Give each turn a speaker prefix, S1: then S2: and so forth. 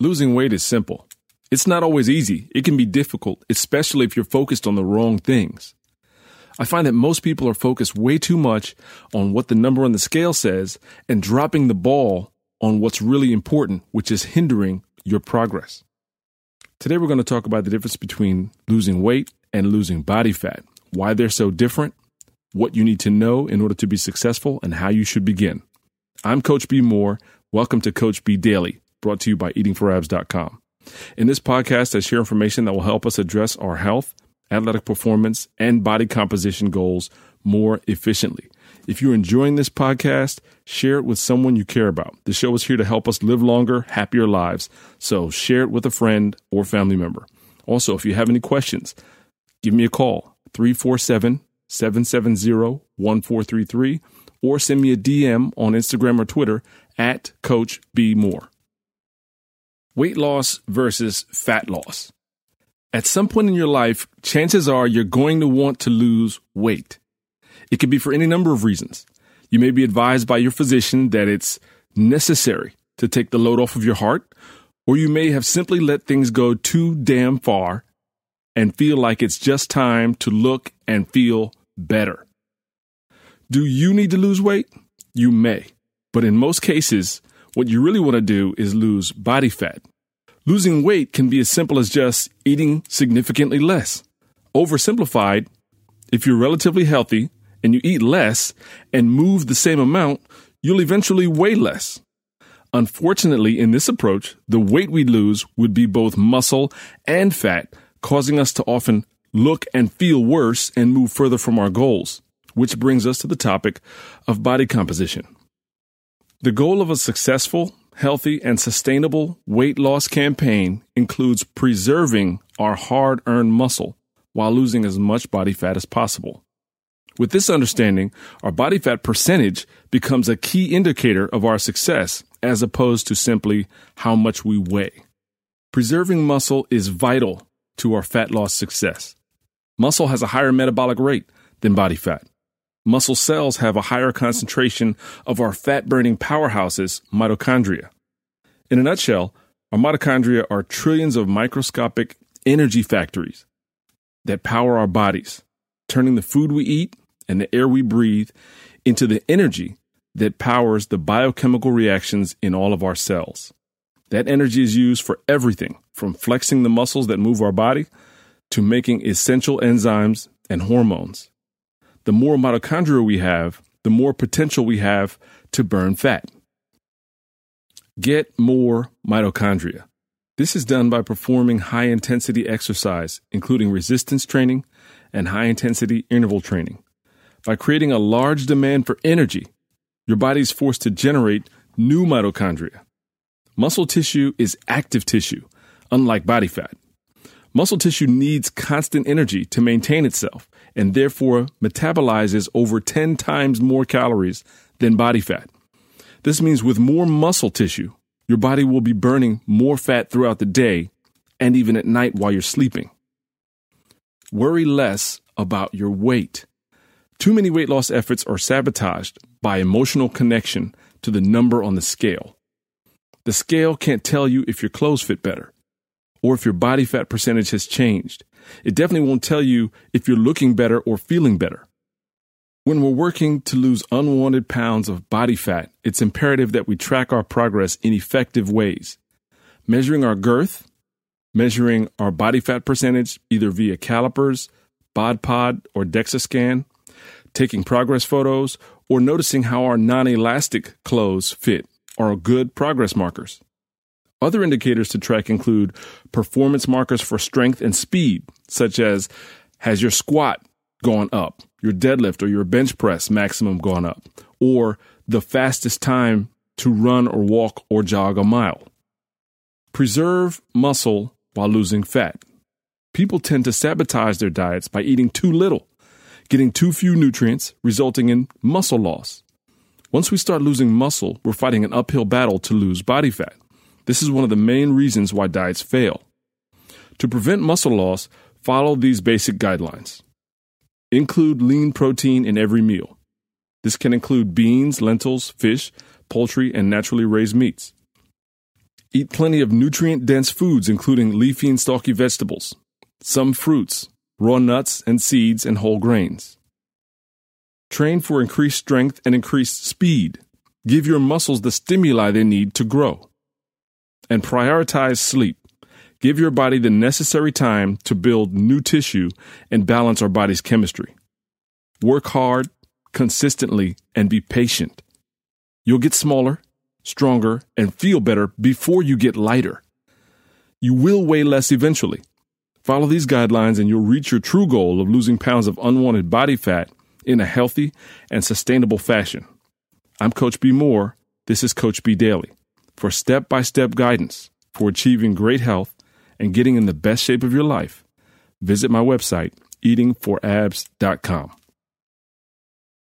S1: Losing weight is simple. It's not always easy. It can be difficult, especially if you're focused on the wrong things. I find that most people are focused way too much on what the number on the scale says and dropping the ball on what's really important, which is hindering your progress. Today, we're going to talk about the difference between losing weight and losing body fat, why they're so different, what you need to know in order to be successful, and how you should begin. I'm Coach B. Moore. Welcome to Coach B Daily, brought to you by eatingforabs.com. In this podcast, I share information that will help us address our health, athletic performance, and body composition goals more efficiently. If you're enjoying this podcast, share it with someone you care about. The show is here to help us live longer, happier lives. So share it with a friend or family member. Also, if you have any questions, give me a call 347 770 1433 or send me a DM on Instagram or Twitter at Coach B Moore. Weight loss versus fat loss. At some point in your life, chances are you're going to want to lose weight. It could be for any number of reasons. You may be advised by your physician that it's necessary to take the load off of your heart, or you may have simply let things go too damn far and feel like it's just time to look and feel better. Do you need to lose weight? You may. But in most cases, what you really want to do is lose body fat. Losing weight can be as simple as just eating significantly less. Oversimplified, if you're relatively healthy and you eat less and move the same amount, you'll eventually weigh less. Unfortunately, in this approach, the weight we lose would be both muscle and fat, causing us to often look and feel worse and move further from our goals, which brings us to the topic of body composition. The goal of a successful, healthy, and sustainable weight loss campaign includes preserving our hard earned muscle while losing as much body fat as possible. With this understanding, our body fat percentage becomes a key indicator of our success as opposed to simply how much we weigh. Preserving muscle is vital to our fat loss success. Muscle has a higher metabolic rate than body fat. Muscle cells have a higher concentration of our fat burning powerhouses, mitochondria. In a nutshell, our mitochondria are trillions of microscopic energy factories that power our bodies, turning the food we eat and the air we breathe into the energy that powers the biochemical reactions in all of our cells. That energy is used for everything from flexing the muscles that move our body to making essential enzymes and hormones. The more mitochondria we have, the more potential we have to burn fat. Get more mitochondria. This is done by performing high intensity exercise, including resistance training and high intensity interval training. By creating a large demand for energy, your body is forced to generate new mitochondria. Muscle tissue is active tissue, unlike body fat. Muscle tissue needs constant energy to maintain itself and therefore metabolizes over 10 times more calories than body fat. This means with more muscle tissue, your body will be burning more fat throughout the day and even at night while you're sleeping. Worry less about your weight. Too many weight loss efforts are sabotaged by emotional connection to the number on the scale. The scale can't tell you if your clothes fit better or if your body fat percentage has changed. It definitely won't tell you if you're looking better or feeling better. When we're working to lose unwanted pounds of body fat, it's imperative that we track our progress in effective ways. Measuring our girth, measuring our body fat percentage either via calipers, bod pod, or DEXA scan, taking progress photos, or noticing how our non elastic clothes fit are good progress markers. Other indicators to track include performance markers for strength and speed, such as has your squat gone up, your deadlift or your bench press maximum gone up, or the fastest time to run or walk or jog a mile. Preserve muscle while losing fat. People tend to sabotage their diets by eating too little getting too few nutrients, resulting in muscle loss. Once we start losing muscle, we're fighting an uphill battle to lose body fat. This is one of the main reasons why diets fail. To prevent muscle loss, follow these basic guidelines. Include lean protein in every meal. This can include beans, lentils, fish, poultry, and naturally raised meats. Eat plenty of nutrient dense foods, including leafy and stalky vegetables, some fruits, raw nuts and seeds, and whole grains. Train for increased strength and increased speed. Give your muscles the stimuli they need to grow. And prioritize sleep. Give your body the necessary time to build new tissue and balance our body's chemistry. Work hard, consistently, and be patient. You'll get smaller, stronger, and feel better before you get lighter. You will weigh less eventually. Follow these guidelines and you'll reach your true goal of losing pounds of unwanted body fat in a healthy and sustainable fashion. I'm Coach B. Moore. This is Coach B Daily. For step by step guidance for achieving great health and getting in the best shape of your life, visit my website, eatingforabs.com.